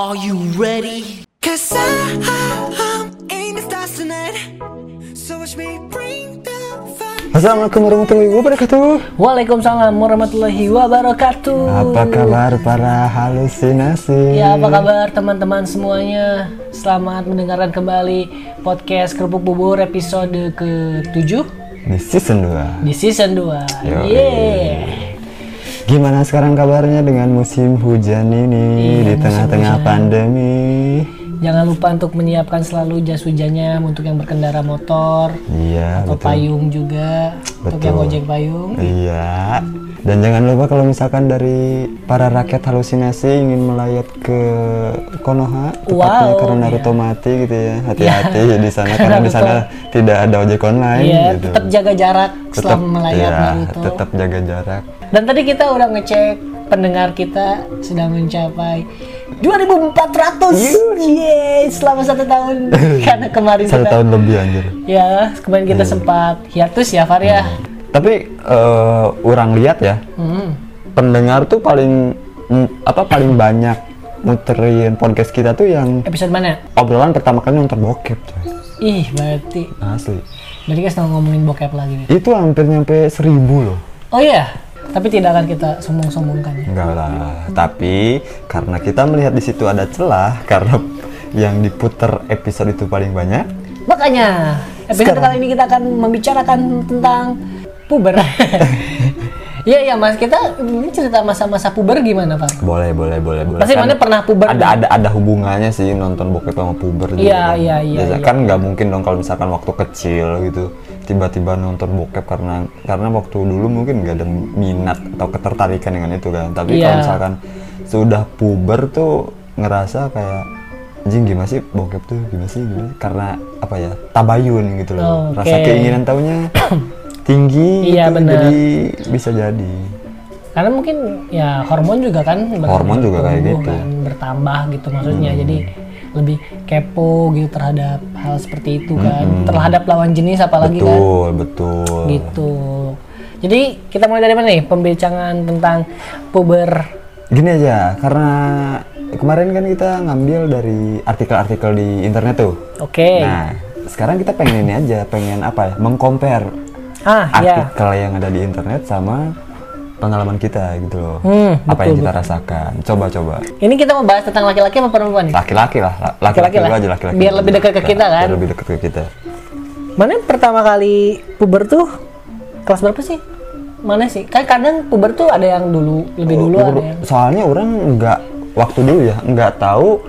Are you ready? Cause I'm in the stars tonight. So watch me bring the fire. Assalamualaikum warahmatullahi wabarakatuh. Waalaikumsalam warahmatullahi wabarakatuh. Apa kabar para halusinasi? Ya, apa kabar teman-teman semuanya? Selamat mendengarkan kembali podcast Kerupuk Bubur episode ke-7 Di season 2 di season 2. Yoi. Yeay. Gimana sekarang kabarnya dengan musim hujan ini Iya, di tengah-tengah pandemi? Jangan lupa untuk menyiapkan selalu jas hujannya untuk yang berkendara motor Iya, atau betul. payung juga untuk yang Betul. ojek payung. Iya. Dan jangan lupa kalau misalkan dari para rakyat halusinasi ingin melayat ke Konoha, tepatnya Wow, karena iya. Naruto mati gitu ya. Hati-hati di sana karena di sana tidak ada ojek online Iya, gitu. tetap jaga jarak Tetap- selama melayat iya, Naruto. tetap jaga jarak. Dan tadi kita udah ngecek pendengar kita sudah mencapai 2400 Yeay, selama satu tahun karena kemarin Satu kita tahun lebih anjir. ya kemarin kita sempat hiatus ya Far ya Tapi eh, orang lihat ya, Hmm. pendengar tuh paling mm, apa paling banyak muterin podcast kita tuh yang episode mana obrolan pertama kali nonton bokep coy. ih berarti Asli. berarti kita ngomongin bokep lagi nih Itu hampir nyampe seribu loh. oh iya tapi tidak akan kita sombong-sombongkan ya Enggak lah. Tapi karena kita melihat di situ ada celah karena yang diputer episode itu paling banyak. makanya episode Sekarang. kali ini kita akan membicarakan tentang puber Iya iya mas kita ini cerita masa-masa puber gimana Pak? Boleh, boleh, boleh, boleh. Pasti mana pernah puber Ada nih? ada ada hubungannya sih nonton bokep sama puber gitu Iya, kan. iya, iya, iya. kan nggak mungkin dong kalau misalkan waktu kecil gitu tiba-tiba nonton bokep karena karena waktu dulu mungkin nggak ada minat atau ketertarikan dengan itu kan. Tapi Iya. kalau misalkan sudah puber tuh ngerasa kayak anjing gimana sih bokep tuh gimana sih gimana? karena apa ya tabayun gitu loh Oke. rasa keinginan taunya tinggi Iya, gitu, bener. jadi bisa jadi Karena mungkin ya hormon juga kan Hormon juga kayak gitu. kan, bertambah gitu maksudnya. Jadi lebih kepo gitu terhadap hal seperti itu kan. Terhadap lawan jenis apalagi kan. betul betul Gitu. Jadi kita mulai dari mana nih pembicaraan tentang puber Gini aja, karena kemarin kan kita ngambil dari artikel-artikel di internet tuh. Oke. Nah, sekarang kita pengen ini aja, pengen apa ya? Mengcompare ah, ya. artikel yang ada di internet sama pengalaman kita gitu loh. Hmm, apa yang kita rasakan. Coba-coba. Ini kita mau bahas tentang laki-laki apa perempuan nih? Laki-laki lah, la- Laki-laki lah. aja laki-laki. Biar lebih dekat ke kita, kan? Biar lebih dekat ke kita. Mana pertama kali puber tuh kelas berapa sih? Mana sih? Kan kadang puber tuh ada yang dulu, lebih dulu Oh, ada yang Soalnya orang nggak waktu dulu ya, nggak tahu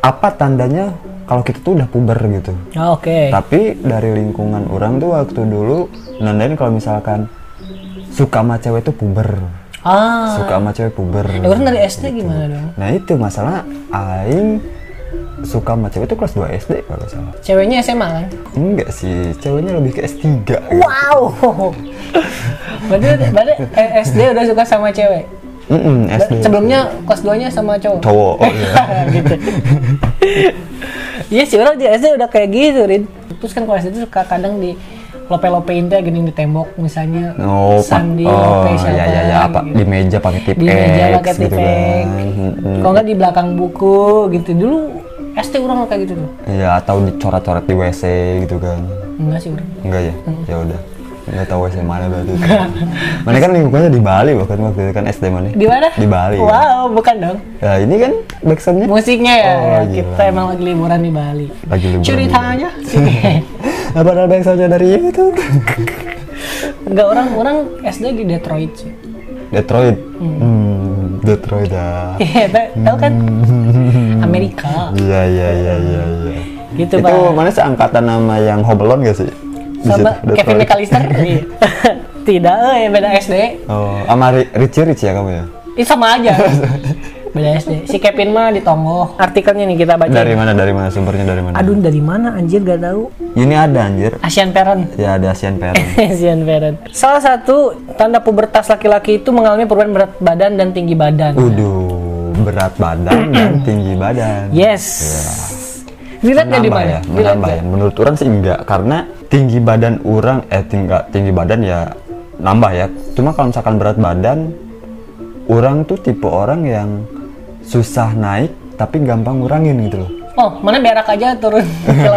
apa tandanya kalau kita tuh udah puber gitu. Oh, Oke. Tapi dari lingkungan orang tuh waktu dulu nandain kalau misalkan suka sama cewek tuh puber. Ah. Suka sama cewek puber. Ya orang dari SD gimana dong? Nah itu masalah aing suka sama cewek tuh kelas 2 SD kalau salah. Ceweknya SMA kan? Enggak sih, ceweknya lebih ke S3. gitu. Wow. berarti berarti eh, SD udah suka sama cewek. Mm-mm, SD. Sebelumnya kelas 2-nya sama cowok. Cowok, oh iya. gitu. Iya sih orang di SD udah kayak gitu, Rin. Terus kan kalau SD itu suka kadang di lope-lopein teh gini di tembok misalnya Oh, Sandi oh, lope siapa iya, iya, iya, apa, gitu. di meja pakai tip di meja pakai gitu tipek kan. Kalau nggak di belakang buku gitu dulu SD orang kayak gitu tuh Iya, atau dicoret-coret di WC gitu kan. enggak sih orang Enggak ya? Ya udah. Enggak tahu WC mana berarti. mana kan lingkungannya di Bali bahkan waktu itu kan SD mana? di mana Di Bali. kan? wow bukan dong Ya ini kan backsoundnya musiknya ya, Oh, ya, gila. kita emang lagi liburan di Bali lagi liburan. ceritanya Apa ada backsoundnya dari YouTube? enggak orang orang SD di Detroit sih Detroit. Hmm, Detroit ya. Iya, ta- tahu kan Amerika Iya iya iya iya iya. gitu Itu pak mana seangkatan nama yang Home Alone gak sih? Sama Kevin. McAllister Iya. tidak eh beda SD Oh, sama Ri- Richie Rich ya kamu ya? itu sama aja beda SD si Kevin mah di Tongo artikelnya nih kita baca Dari mana? Dari mana sumbernya dari mana? aduh dari mana anjir gak tahu Ini ada anjir. Asian Parent Ya ada Asian Parent. Asian Parent Salah satu tanda pubertas laki-laki itu mengalami perubahan berat badan dan tinggi badan Uduh, berat badan dan tinggi badan. Yes di Menambah mana? ya, menambah ya. Menurut orang sih enggak, karena tinggi badan orang, eh tinggi, tinggi badan ya nambah ya. Cuma kalau misalkan berat badan, orang tuh tipe orang yang susah naik tapi gampang ngurangin gitu loh Oh, mana berak aja turun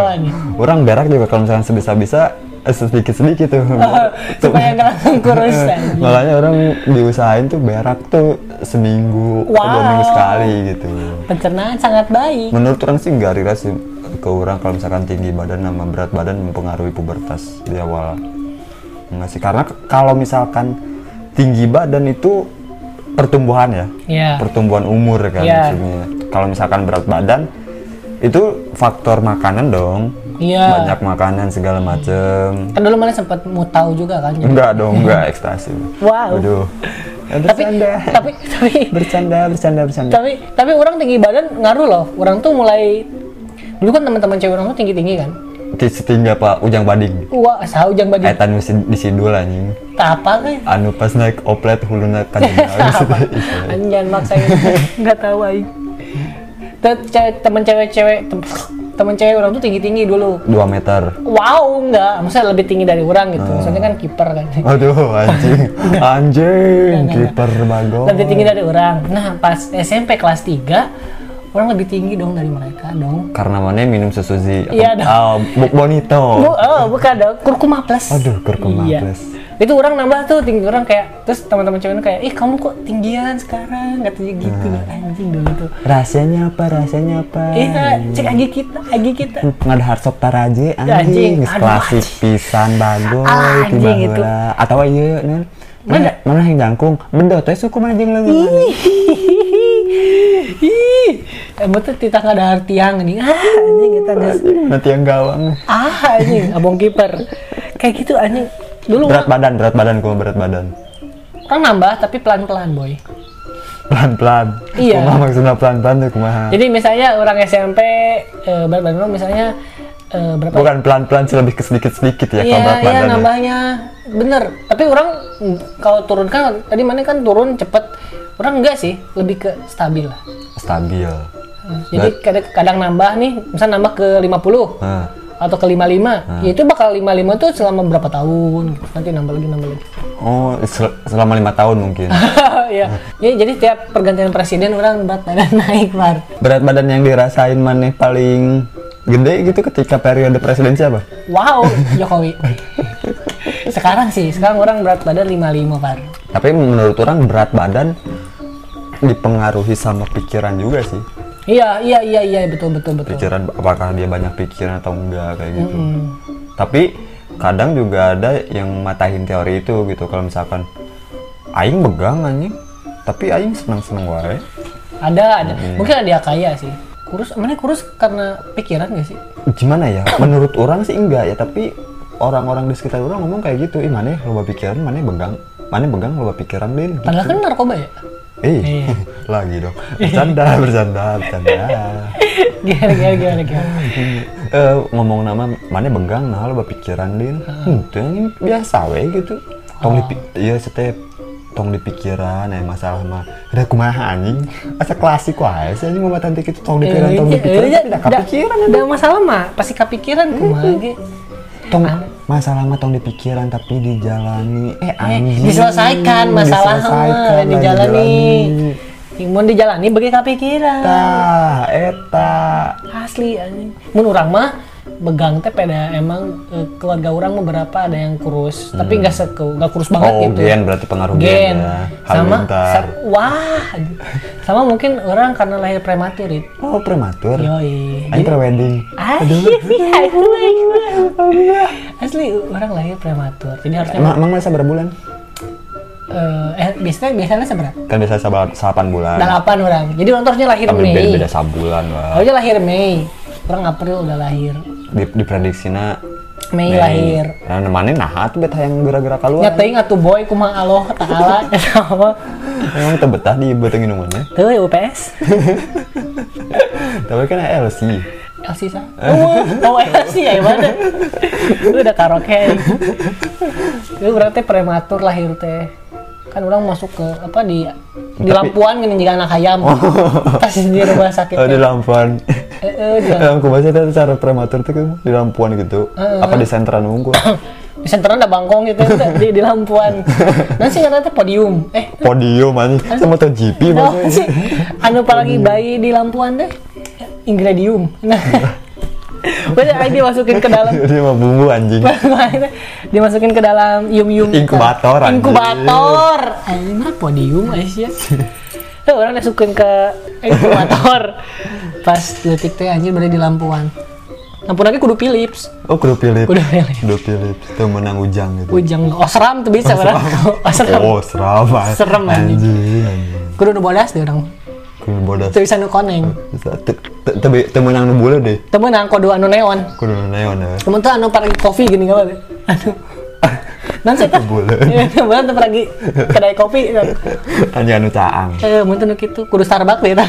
orang berak juga kalau misalnya sebisa-bisa eh, sedikit-sedikit tuh Supaya nggak langsung kurus makanya orang diusahain tuh berak tuh seminggu atau dua Wow. minggu sekali gitu Pencernaan sangat baik. menurut orang sih nggak sih ke orang kalau misalkan tinggi badan sama berat badan mempengaruhi pubertas di awal enggak sih karena kalau misalkan tinggi badan itu pertumbuhan ya Iya. pertumbuhan umur kan Iya. maksudnya kalau misalkan berat badan itu faktor makanan dong Iya. banyak makanan segala macem Kan dulu mana sempat mau tahu juga kan. jadi- enggak dong enggak ekstasi Wow. Waduh. Ya, Tapi bercanda tapi tapi bercanda bercanda bercanda tapi tapi orang tinggi badan ngaruh loh. Orang tuh mulai dulu kan teman-teman cewek orang tuh tinggi-tinggi kan. di setinggi apa ujang bading Wah, sah ujang badi. Etan mesti disidul anjing Tak apa kan? anu pas naik oplet huluna kanjeng apa? Anjan maksain nggak tahu aing. Temen cewek-cewek tem- temen cewek orang tuh tinggi-tinggi dulu. 2 meter Wow, enggak. Maksudnya lebih tinggi dari orang gitu. Maksudnya kan kiper kan. aduh anjing anjing kiper bagong lebih tinggi dari orang. Nah, pas SMP kelas 3 orang lebih tinggi dong dari mereka dong. karena mana minum susu zi Iya dong. oh, buk bonito Bu, oh, bukan dong, kurkuma plus. Aduh, kurkuma Iya. plus. Itu orang nambah tuh tinggi orang kayak terus teman-teman cewek kayak, "Ih, kamu kok tinggian sekarang?" katanya gitu. Nah. Anjing dulu tuh. rasanya apa rasanya apa Iya, cek agi kita, agi kita. nggak ada harsop taraje Anjing, anjing aduh, klasik anjing. pisan bagoy Anjing tiba itu. atau iya nen Mana? mana mana yang jangkung bendo teh suku manjing lagi Ih, emang tuh kita nggak ada artiang nih. Ah, anjing kita nggak. nanti yang gawang Ah, anjing, abong kiper. Kayak gitu anjing. Dulu berat badan berat badan gua berat badan orang nambah tapi pelan-pelan, boy. pelan pelan Iya. kumaha maksudnya pelan pelan tuh kumaha Jadi misalnya orang SMP eh, berat badan misalnya eh, berapa? bukan pelan pelan sih lebih ke sedikit sedikit ya Iya, kalau berat iya badan ya. nambahnya. Bener. Tapi orang mm, kalau turun kan tadi mana kan turun cepet. Orang enggak sih, lebih ke stabil lah. stabil Jadi kadang, kadang nambah nih, misal nambah ke 50 Nah, atau ke 55. Ya itu bakal 55 tuh selama berapa tahun gitu. Nanti nambah lagi nambah lagi. oh sel- selama lima tahun mungkin Iya. Ya, jadi tiap pergantian presiden orang berat badan naik, Mar. berat badan yang dirasain mana paling gede gitu ketika periode presiden siapa Wow, Jokowi. sekarang sih, sekarang orang berat badan 55, Par. tapi menurut orang berat badan dipengaruhi sama pikiran juga sih Iya, iya, iya, iya, betul, betul, betul. pikiran apakah dia banyak pikiran atau enggak kayak gitu tapi kadang juga ada yang matahin teori itu gitu kalau misalkan aing begang anjing tapi aing senang wae Ada, ada. Mungkin ada yang kaya sih. Kurus, mana kurus karena pikiran gak sih? gimana ya menurut orang sih enggak ya tapi orang-orang di sekitar orang ngomong kayak gitu ih mana loba pikiran mana begang mana begang loba pikiran din Padahal kan narkoba ya? Eh Iya. lagi dong. Bercanda bercanda bercanda. Gimana, gimana, gimana, gimana. Eh, ngomong nama mana begang nah loba pikiran din. Hmm, itu yang biasa we gitu. Tong di iya setiap tong di pikiran eh masalah mah ada kumaha anjing? Asa klasik wae sih anjing mah tanti gitu. Tong di pikiran tong di pikiran Eh, tidak da- kepikiran da masalah mah pasti kepikiran kumaha ge. Tong masalah mah tong di pikiran tapi dijalani eh Eh, anjing diselesaikan masalah diselesaikan, dijalani. dijalani. Mau dijalani bagi kepikiran. tah eta Asli anjing. Mun urang mah begang teh pada emang eh, keluarga orang beberapa ada yang kurus, tapi nggak seke nggak kurus banget oh gitu. gen berarti pengaruh gen, gen. Ya sama sa- wah aduh. sama mungkin orang karena lahir prematur itu. Oh prematur? Yoi. Aing prewedding. Aduh, asli orang lahir prematur. Jadi harusnya emang, emang masa berapa bulan? Eh, eh biasanya biasanya seberapa? Kan biasa sabar 8 bulan. Delapan orang. Jadi orang harusnya lahir tapi Mei. beda, beda sabulan lah harusnya lahir Mei. Orang April udah lahir di, diprediksinya Mei, lahir. Nah mana nah tuh beta yang gerak-gerak keluar nyatain atuh boy kumaha Allah taala apa? Emang tebetah di beteng minumannya tuh ya UPS tapi kan LC LC sa? Oh, oh LC ya mana lu udah karaoke. Itu berarti prematur lahir teh kan orang masuk ke apa di di Tapi- lampuan gini jika anak ayam. Pas di rumah sakit oh, di lampuan. Eh, eh, di itu cara prematur tuh kan di lampuan gitu. Apa di senteran unggul di senteran ada bangkong gitu di, di lampuan. Nanti katanya podium. Eh. Podium anjing. Sama MotoGP Oh, maksudnya. anu apalagi bayi di lampuan deh? Ingredium. Nah Maksudnya aing dimasukin ke dalam. Dia mah bumbu anjing. Dimasukin ke dalam yum yum Inkubator, anjing. inkubator. Anjing mah podium Aisyah? Tuh orang masukin ke inkubator. Pas detik teh anjir berada di lampuan. Lampuan lagi kudu Philips. Oh kudu Philip Kudu Philips. kudu Philip itu menang ujang gitu. Ujang. Oh seram tuh bisa berarti oh, seram. Oh seram anjing. Serem, anjing. anjing anjing. Kudu bodas deh orang kudu bodas tuh bisa nu koneng Bisa. Te- te- te- te menang nu bule deh. Temen nang kode anu neon. Kudu nu neon ya. Temen tuh anu pergi kopi gini gak apa aduh nan saya tuh Bulan. Iya, temen tuh pergi kedai kopi anjing anu caang. Eh mun tuh nu kitu kudu Starbucks deh tah.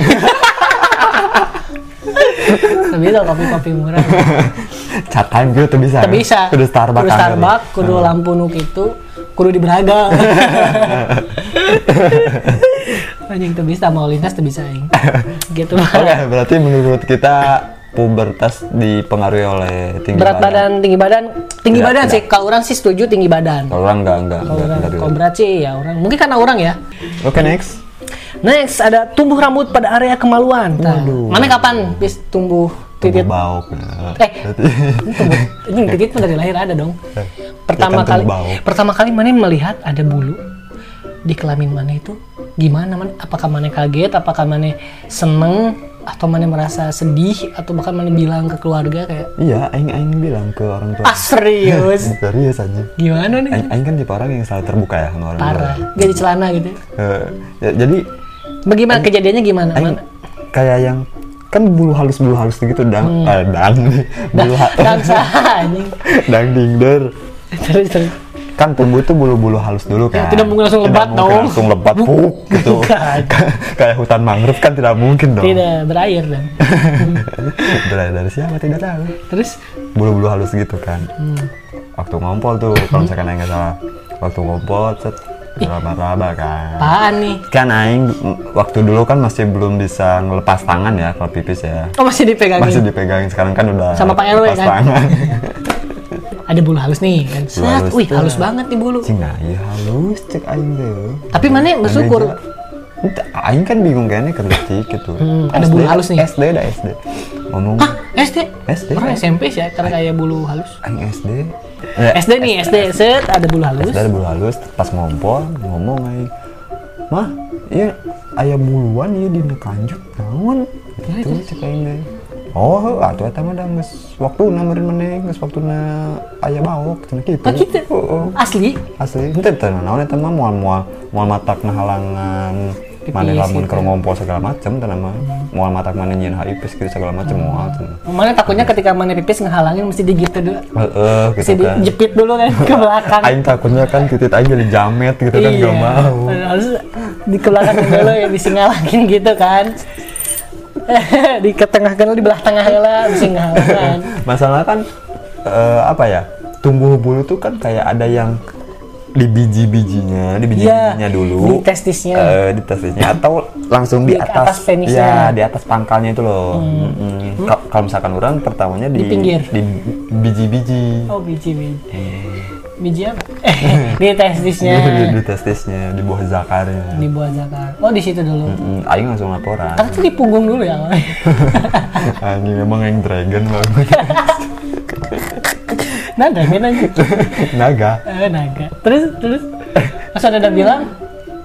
Teu bisa kopi-kopi murah. cat time gitu tuh bisa Teu bisa. kudu Starbucks Kudu kan, Starbucks, kudu lampu nu kitu, kudu di Braga. Anjing tuh bisa mau lintas tuh bisa aing. Gitu Oke, berarti menurut kita pubertas dipengaruhi oleh tinggi Berat badan, tinggi badan, tinggi Tidak, badan tidak. sih. Kalau orang sih setuju tinggi badan. Kalau orang enggak enggak Kalau orang, kalau berat sih ya orang. Mungkin karena orang ya. Oke, next. Next ada tumbuh rambut pada area kemaluan. Nah, mana kapan bis tumbuh? Tumbuh bauk. ya. Eh, tumbuh, ini titit mah dari lahir ada dong. Pertama kan kali, tumbuh bau. pertama kali mana melihat ada bulu di kelamin mana itu gimana man? Apakah mana kaget? Apakah mana seneng? Atau mana merasa sedih? Atau bahkan mana bilang ke keluarga kayak iya, aing aing bilang ke orang tua. ah serius? Serius aja. Gimana nih? Aing, aing kan tipe orang yang selalu terbuka ya sama orang tua. Parah, gak di celana gitu. Eh, ya, jadi Bagaimana kejadiannya gimana? aing Mana? kayak yang kan bulu halus bulu halus gitu dang Hmm. eh, dang bulu ha- Dan anjing. dang dingder Terus terus. Kan tumbuh tuh bulu-bulu halus dulu kan. tidak mungkin langsung Tidak lebat mungkin dong. langsung lebat puk gitu. Kayak hutan mangrove kan tidak mungkin dong. Tidak berair dan. dari dari siapa? Tidak tahu. Terus? Bulu-bulu halus gitu kan. Hmm. waktu ngompol tuh kalau misalkan aing nggak salah waktu ngompol set raba-raba kan. Apaan nih? kan aing mm, waktu dulu kan masih belum bisa ngelepas tangan ya kalau pipis ya. Oh masih dipegangin. masih dipegangin sekarang kan udah Sama Pak RW kan? tangan ada bulu halus nih kan Set, halus wih halus banget nih bulu cing nah iya halus cek aing tuh tapi mana bersyukur Entah, Aing kan bingung kayaknya kerdetik gitu. Hmm, ada bulu halus nih. SD dah SD. Ngomong Hah SD SD. orang SMP sih ya karena kayak bulu halus Aing SD. Eh, SD nih SD set ada bulu halus SD ada bulu halus pas ngompol ngomong aing. Mah, iya aya buluan ieu dina kanjut naon? Gitu cek aing. Oh, atuh eta mah geus waktuna meureun maneh, geus waktuna aya baok cenah kitu. Ah, gitu? Asli Asli, henteu teh naon eta mah moal moal moal matak halangan mana Pipis lamun gitu. keur ngompol segala macem teh mah. Moal matak mana nyin haipis gitu segala macem moal cenah. mana takutnya ketika mana pipis ngehalangin mesti digitu dulu Heeh, mesti gitu kan. dijepit dulu kan ke belakang Aing takutnya kan titit aing jadi jamet gitu kan iya gak mau. harus di ke belakang dulu ya bisa ngalangin gitu kan di ke tengah kan di belah tengah lah bisa Masalah kan eh, apa ya? Tumbuh bulu tuh kan kayak ada yang di biji-bijinya, di biji-bijinya Iya, dulu. di testisnya. Eh, di testisnya atau langsung di, Di atas, atas penisnya. Ya, di atas pangkalnya itu loh. Mm-mm. Ka- Kalau misalkan orang pertamanya di, Di pinggir. di biji-biji. oh biji biji biji apa? Di testisnya. Di, di testisnya, di bawah zakarnya. di buah zakar. Oh di situ dulu. Mm, aing langsung laporan. Itu di punggung dulu ya Anjing emang yang dragon banget. naga kan aja. Naga. eh, naga. Terus terus? Pas ada bilang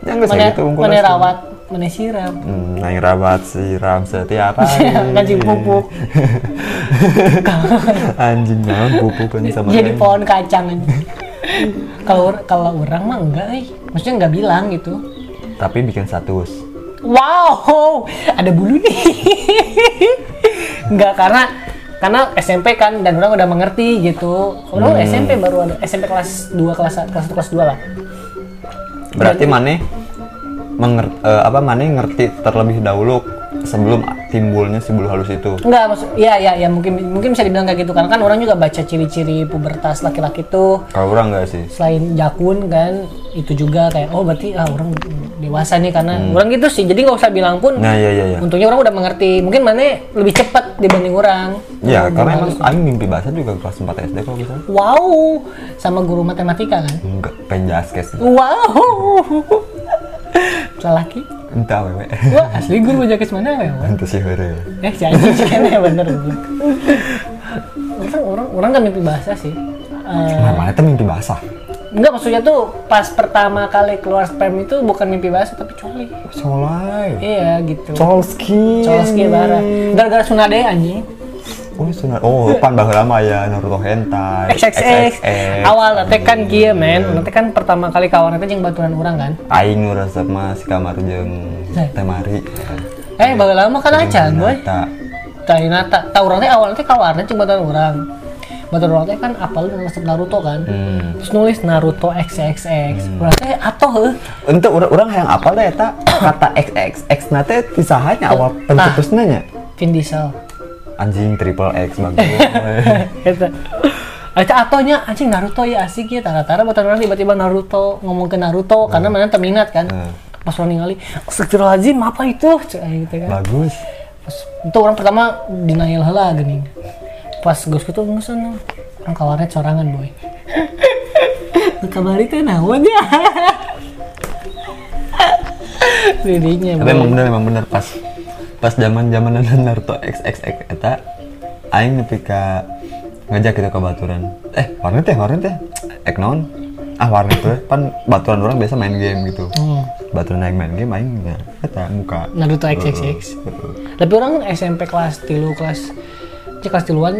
Ya enggak mana unggul mana rawat? Mana siram? Hmm, aing rawat siram setiap hari. ngaji pupuk. Anjing naon pupuk kan sama jadi pohon kacang aja. kalau kalau orang mah enggak eh. Maksudnya enggak bilang gitu. Tapi bikin status. wow ada bulu nih. Enggak karena karena SMP kan dan orang udah mengerti gitu. Orang Hmm. SMP baru ada SMP kelas 2 kelas kelas 1 kelas 2 lah. Berarti maneh mengerti apa maneh ngerti terlebih dahulu sebelum timbulnya si bulu halus itu? Enggak, maksud ya ya ya mungkin mungkin bisa dibilang kayak gitu karena kan orang juga baca ciri-ciri pubertas laki-laki tuh kalau orang enggak sih? Selain jakun kan itu juga kayak oh berarti ah orang dewasa nih karena orang gitu sih. Jadi nggak usah bilang pun nah iya iya iya untungnya orang udah mengerti. Mungkin mana lebih cepat dibanding orang. Ya Oh, karena emang aing mimpi bahasa juga kelas 4 SD kalau bisa wow sama guru matematika kan? Enggak penjaskes wow. Lelaki entah wewe wah asli guru bajak mana ya Wak? itu sih heureuy. eh si anjing sih kan ya bener orang orang orang kan mimpi bahasa sih. Eh, nah mana tuh mimpi basah? Enggak maksudnya tuh pas pertama kali keluar sperm itu bukan mimpi bahasa tapi coli solai iya gitu. Cholski Cholski bara gara-gara Sunade anjing Oh, sunat. Oh, pan baheula mah ya Naruto hentai. XXX awal nanti kan kieu men. Nanti kan pertama kali kawan nanti jeung baturan orang kan? Aing nu resep mah si kamar jeung temari. eh baheula mah kan acan Nata. tadi nata tahu orang teh awal nanti kawarnya jeung baturan orang baturan teh kan apal dengan resep Naruto kan? Hmm. terus nulis Naruto XXX berarti atuh heuh. Untuk orang orang yang apal deh eta? Kata XXX nate tisahanya awal pencetusnya nya. Vin Diesel Anjing triple X bagus. Eta. Aca atonya anjing Naruto ya asik ya tara-tara baturan orang tiba-tiba Naruto ngomong ke Naruto karena mana terminat kan? Hmm. pas orang ningali Astagfirullahaladzim apa itu? Cek, gitu kan. Bagus. pas itu orang pertama denial heula geuning pas geus kitu geus orang kawarnya sorangan boy. Nu kabari teh naon ya? Didinya Tapi emang bener emang bener. Pas pas zaman zaman Naruto XXX eta aing nepi ka ngajak kita ke baturan. Eh, warnet teh, warnet teh. Ek naon? Ah, warnet teh pan baturan orang biasa main game gitu. Hmm, Baturan aing main game aing ya eta muka. Naruto XXX tapi orang SMP kelas tilu kelas cek kelas tiluan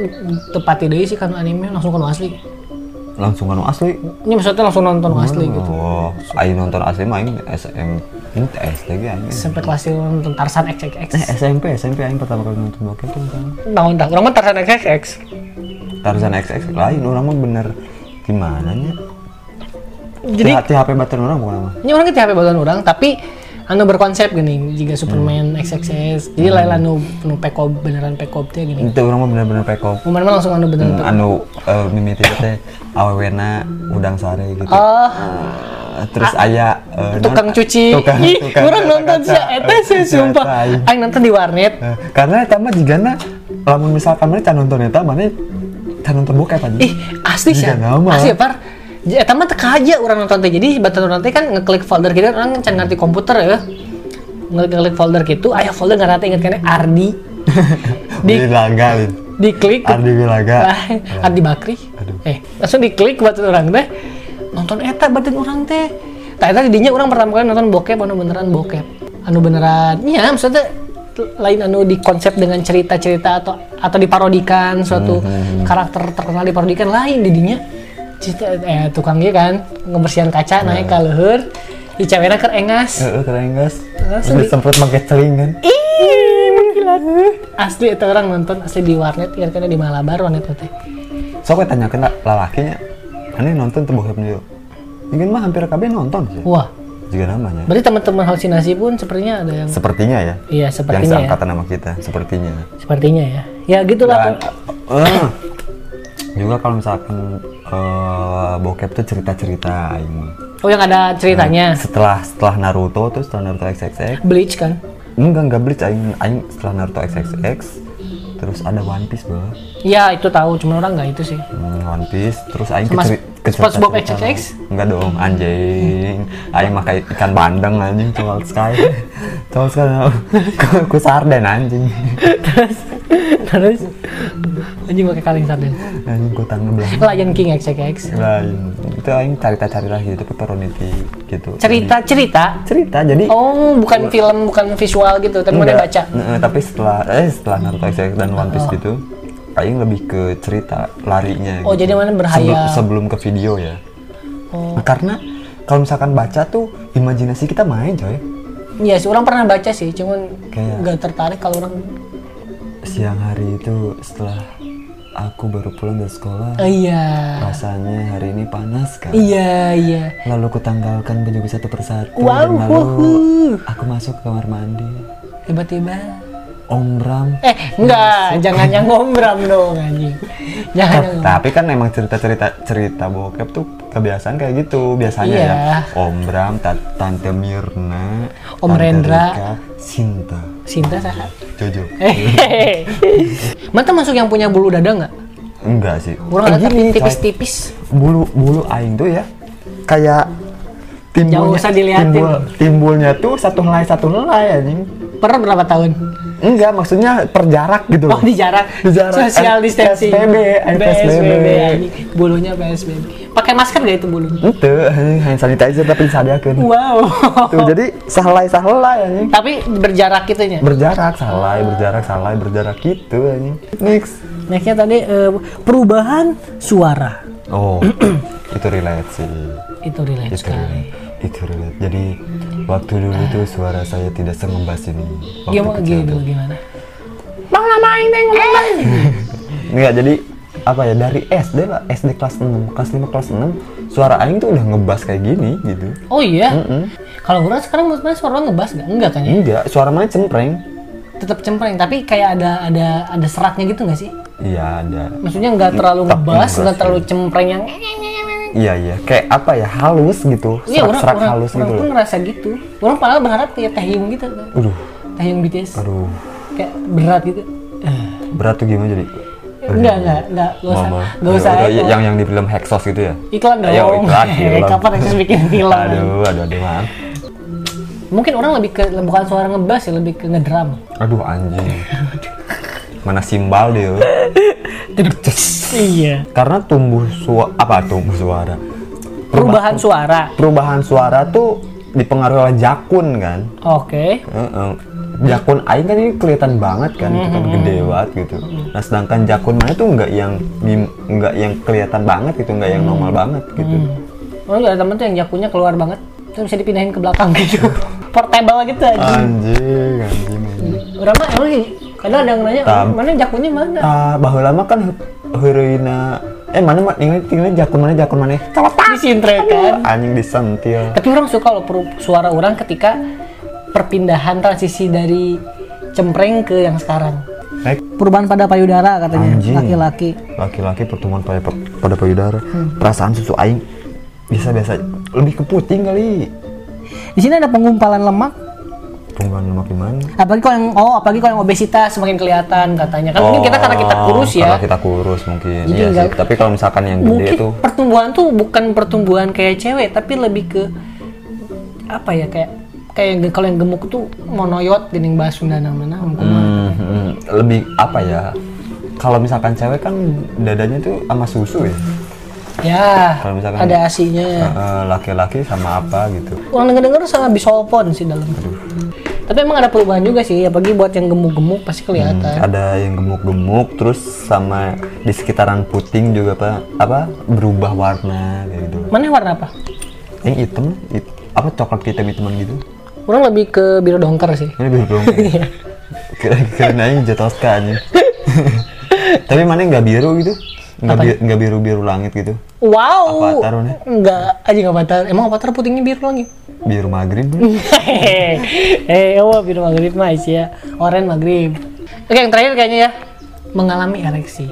tepati deui sih kan anime langsung kan asli Langsung anu asli. ini maksudnya langsung nonton asli gitu Oh, aing nonton asli mah aing SM ini SD ge aing. SMP kelas tilu nonton Tarsan XXX Eh, SMP, SMP aing pertama kali nonton bokep tuh. Nah, dah, orang mah Tarzan XXX. Tarzan XX lain orang mah bener gimana nya? Jadi, Hati HP baturan orang bukan mah. ini orang kita HP bagian orang, tapi anu berkonsep gini, jika Superman XXX. Jadi lain anu penuh pekop beneran pekop teh gini. Itu orang mah bener-bener pekop. Umar mah langsung anu beneran pekop. anu uh, mimiti teh awewena udang sare gitu. Oh, Eh, terus aya eh, tukang non- cuci. tukang, Ih, tukang orang nonton sih, eta sih Eh, sumpah. eta aing. Nonton di warnet. Karena eta mah jigana lamun misalkan mana can nonton eta mana can nonton bokep aja. Ih, asli sih. Asli par. Eta mah teka aja orang nonton teh. Jadi baturan orang teh kan ngeklik folder gitu orang can ngerti komputer ya. Ngeklik folder gitu, aya folder ngarana teh inget kan Ardi. di Wilaga Lin. diklik Ardi Wilaga. Ah, Ardi Bakri. Eh, langsung diklik buat orang teh. Nonton eta batin orang teh. Tah eta didinya orang pertama kali nonton bokep anu beneran bokep. Anu beneran. Iya, maksudnya lain anu dikonsep dengan cerita-cerita atau atau diparodikan suatu karakter terkenal diparodikan lain didinya. Cerita eh tukang ge kan ngebersihan kaca naik ke leuheur. Di cewekna keur engas. Heeh, keren guys. Langsung Terus di- semprot pakai celing kan. Ih, mengkilat. Asli itu orang nonton asli di warnet, kira-kira di Malabar warnet teh. Sok we tanyakeun lah lalakinya. Aneh nonton tuh bokep dia. Mungkin mah hampir kabeh nonton sih. Wah, Juga namanya. berarti teman-teman halusinasi pun sepertinya ada yang Sepertinya ya. iya Yang sepertinya ya. seangkatan nama kita, sepertinya. Sepertinya ya. Ya gitulah. Dan, Pok. eh, juga kalau misalkan eh, bokep tuh cerita-cerita aing. Oh yang ada ceritanya. Setelah setelah Naruto tuh setelah Naruto XXX, Bleach kan. enggak enggak bleach aing aing setelah Naruto XXX terus ada One Piece bro. Ya itu tahu, cuma orang nggak itu sih. Hmm, One Piece terus aing Sama keceri- SpongeBob XXX? Enggak dong, anjing. Aing mah kayak ikan bandeng anjing Cold Sky. Cold Sky ku- sarden anjing. terus terus anjing pakai kaleng sarden. Anjing ku tangga belang. Lion King XXX. lain itu aing cerita-cerita gitu tapi paroniti gitu Cerita cerita. cerita jadi Oh, bukan film, bukan visual gitu, tapi mana baca. tapi setelah eh setelah Naruto XXX dan One Piece gitu aing lebih ke cerita larinya Oh, gitu. jadi mana berhayal. sebelum, sebelum ke video ya Oh. Nah, karena kalau misalkan baca tuh imajinasi kita main coy Iya sih, orang pernah baca sih, cuman Kayak- nggak tertarik kalau orang. siang hari itu setelah aku baru pulang dari sekolah Oh, iya. rasanya hari ini panas kan Iya, iya. Lalu aku tanggalkan baju satu persatu Wow, dan lalu wuhu. aku masuk ke kamar mandi. tiba-tiba Om Bram eh enggak jangan yang ngombram dong anjing jangan yang tapi kan emang cerita-cerita cerita bokep tuh kebiasaan kayak gitu biasanya Iya. ya Om Bram, Ta- Tante Mirna, Om Tante Rendra. Rika, Sinta, Sinta sahat Jojo. Mata masuk yang punya bulu dada nggak? Enggak sih. Kurang ada Eh, tapi tipis-tipis. Bulu bulu aing tuh ya kayak timbulnya usah diliatin. timbul timbulnya tuh satu helai satu helai anjing. Per berapa tahun? Enggak, maksudnya per jarak gitu Oh loh. di jarak. Di jarak. Social distancing. PSBB, eh, PSBB. Bulunya PSBB. Pakai masker gak itu bulunya? Anjing, hand sanitizer tapi disadiakeun. Wow. Tuh, jadi sahelai anjing. Tapi berjarak gitunya. Berjarak, salai, berjarak, salai, berjarak gitu anjing. Next. Nextnya tadi eh, perubahan suara. Oh, itu relate sih. Itu relate Itu sekali. relate. Itu relate. Jadi waktu dulu tuh suara saya tidak sengebas ini. Waktu Gimana kecil tuh. gimana? Bang lama aing teh ngomong Bang. Enggak, jadi apa ya dari SD lah, SD kelas 6, kelas 5, kelas 6 suara aing tuh udah ngebas kayak gini gitu. Oh iya. Kalau orang sekarang mana suara ngebas gak? Enggak kan ya? Enggak, suara mana cempreng. Tetap cempreng, tapi kayak ada ada ada seratnya gitu nggak sih? Iya, ada. Maksudnya nggak terlalu ngebas, nggak terlalu iya. cempreng yang Iya, iya. Kayak apa ya? Halus gitu. Iya orang Serak-serak orang, halus orang gitu pun loh. ngerasa gitu. Orang padahal berharap kayak Taehyung gitu, Aduh, Taehyung BTS, aduh. kayak berat gitu. Berat tuh gimana jadi? Enggak enggak enggak gak usah Mama. gak usah yang yang di film Hexos gitu ya? iklan dong. Ayo, iklan, film. Kapan Nexus bikin film? Aduh, aduh, aduh, man. Mungkin orang lebih ke bukan suara ngebas ya, lebih ke ngedram. Aduh, anjing. Mana simbal dia? Iya. Karena tumbuh suara apa tumbuh suara? Perubahan suara. Perubahan suara tuh dipengaruhi oleh jakun kan? Oke. Heeh. Jakun aing kan ini kelihatan banget kan, itu kan gede banget gitu. Nah sedangkan jakun mana tuh nggak yang nggak yang kelihatan banget gitu, nggak yang normal banget gitu. Orang ada temen tuh yang jakunya keluar banget. Terus bisa dipindahin ke belakang gitu. Portable gitu aja. Anjing, anjing, anjing. Orang mah emang kadang ada yang nanya, Tam- mana jakunya mana? Ah, baheula mah kan heureuina eh mana mah ingat ingat jakun mana jakun mana celetak Disintrekan. anjing disentil Tapi orang suka loh suara orang ketika perpindahan transisi dari cempreng ke yang sekarang. Naik Perubahan pada payudara katanya Anjing. laki-laki. laki-laki pertemuan pada pada payudara perasaan susu aing bisa biasa lebih ke puting kali Di sini ada penggumpalan lemak. Tungguan lemak gimana Apalagi kalau yang oh apalagi kalau yang obesitas semakin kelihatan katanya. Kan mungkin kita karena kita kurus ya. Oh, karena kita kurus mungkin Jadi iya sih. enggak- tapi kalau misalkan yang gede Mungkin tuh pertumbuhan tuh bukan pertumbuhan kayak cewek tapi lebih ke apa ya kayak kayak kalau yang gemuk tuh monoyot gening bahas Sunda namanya hmm, hmm, lebih apa ya? Kalau misalkan cewek kan dadanya tuh sama susu ya? Ya Kalau misalkan- ada asinya. Laki-laki sama apa gitu? Orang denger denger sama bisolpon sih dalam tapi emang ada perubahan juga sih apalagi buat yang gemuk-gemuk pasti kelihatan. Ada yang gemuk-gemuk terus sama di sekitaran puting juga apa apa? Berubah warna kayak gitu. Mana yang warna apa? Yang hitam hit- apa coklat hitam hitaman gitu. Orang lebih ke biru dongker sih. Ini biru dong kira kira nanya jatuh anjing tapi mana nggak biru gitu nggak bi- nggak biru biru langit gitu? Wow. Avatar mana? enggak aja nggak avatar. Emang avatar putingnya biru lagi? Biru maghrib eh oh biru maghrib mah ya. Oren maghrib. Oke yang terakhir kayaknya ya. Mengalami ereksi.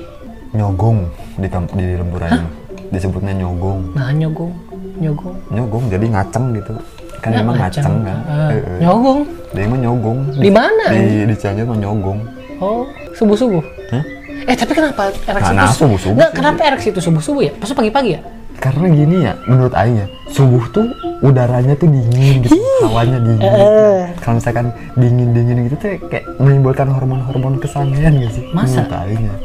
Nyogong di di lembur aing disebutnya nyogong. Nah nyogong. Nyogong. Nyogong jadi ngaceng gitu. Kan emang ngaceng. kan? Ah, Eh, eh. nyogong? Dia emang nyogong. Di mana? di di Cianjur mah nyogong. Oh subuh subuh Hah? Eh tapi kenapa ereksi nah, itu subuh-subuh nggak sih. kenapa ereksi itu subuh subuh ya? Pas pagi-pagi ya? Karena gini ya menurut Aing ya subuh tuh udaranya tuh dingin gitu hawanya dingin Eh. kalau misalkan dingin dingin gitu tuh kayak menimbulkan hormon hormon kesangean gitu sih? Masa? menurut Aing ya.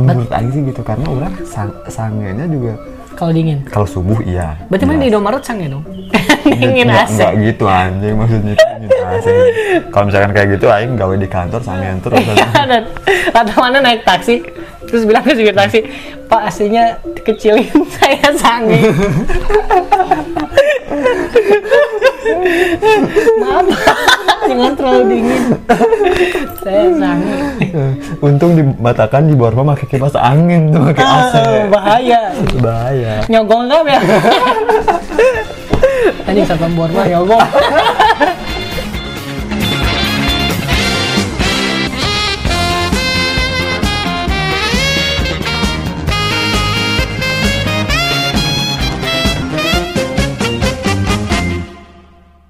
Menurut Aing sih gitu karena orang sang sangennya juga kalau dingin? Kalau subuh iya. Berarti mana Iya. di Indomaret sang ya dong dingin Nggak- AC. nggak gitu anjing maksudnya dingin AC. Kalau misalkan kayak gitu Aing gawe di kantor sangean terus. Atau mana naik taksi. Terus bilang ke supir taksi pak aslinya dikecilin saya sange maaf. Jangan terlalu dingin. Saya sange untung dibatakan di rumah pakai kipas angin tuh pakai AC. Ah, bahaya. Bahaya. Nyogong nggak ya anjing satpam borma nyogong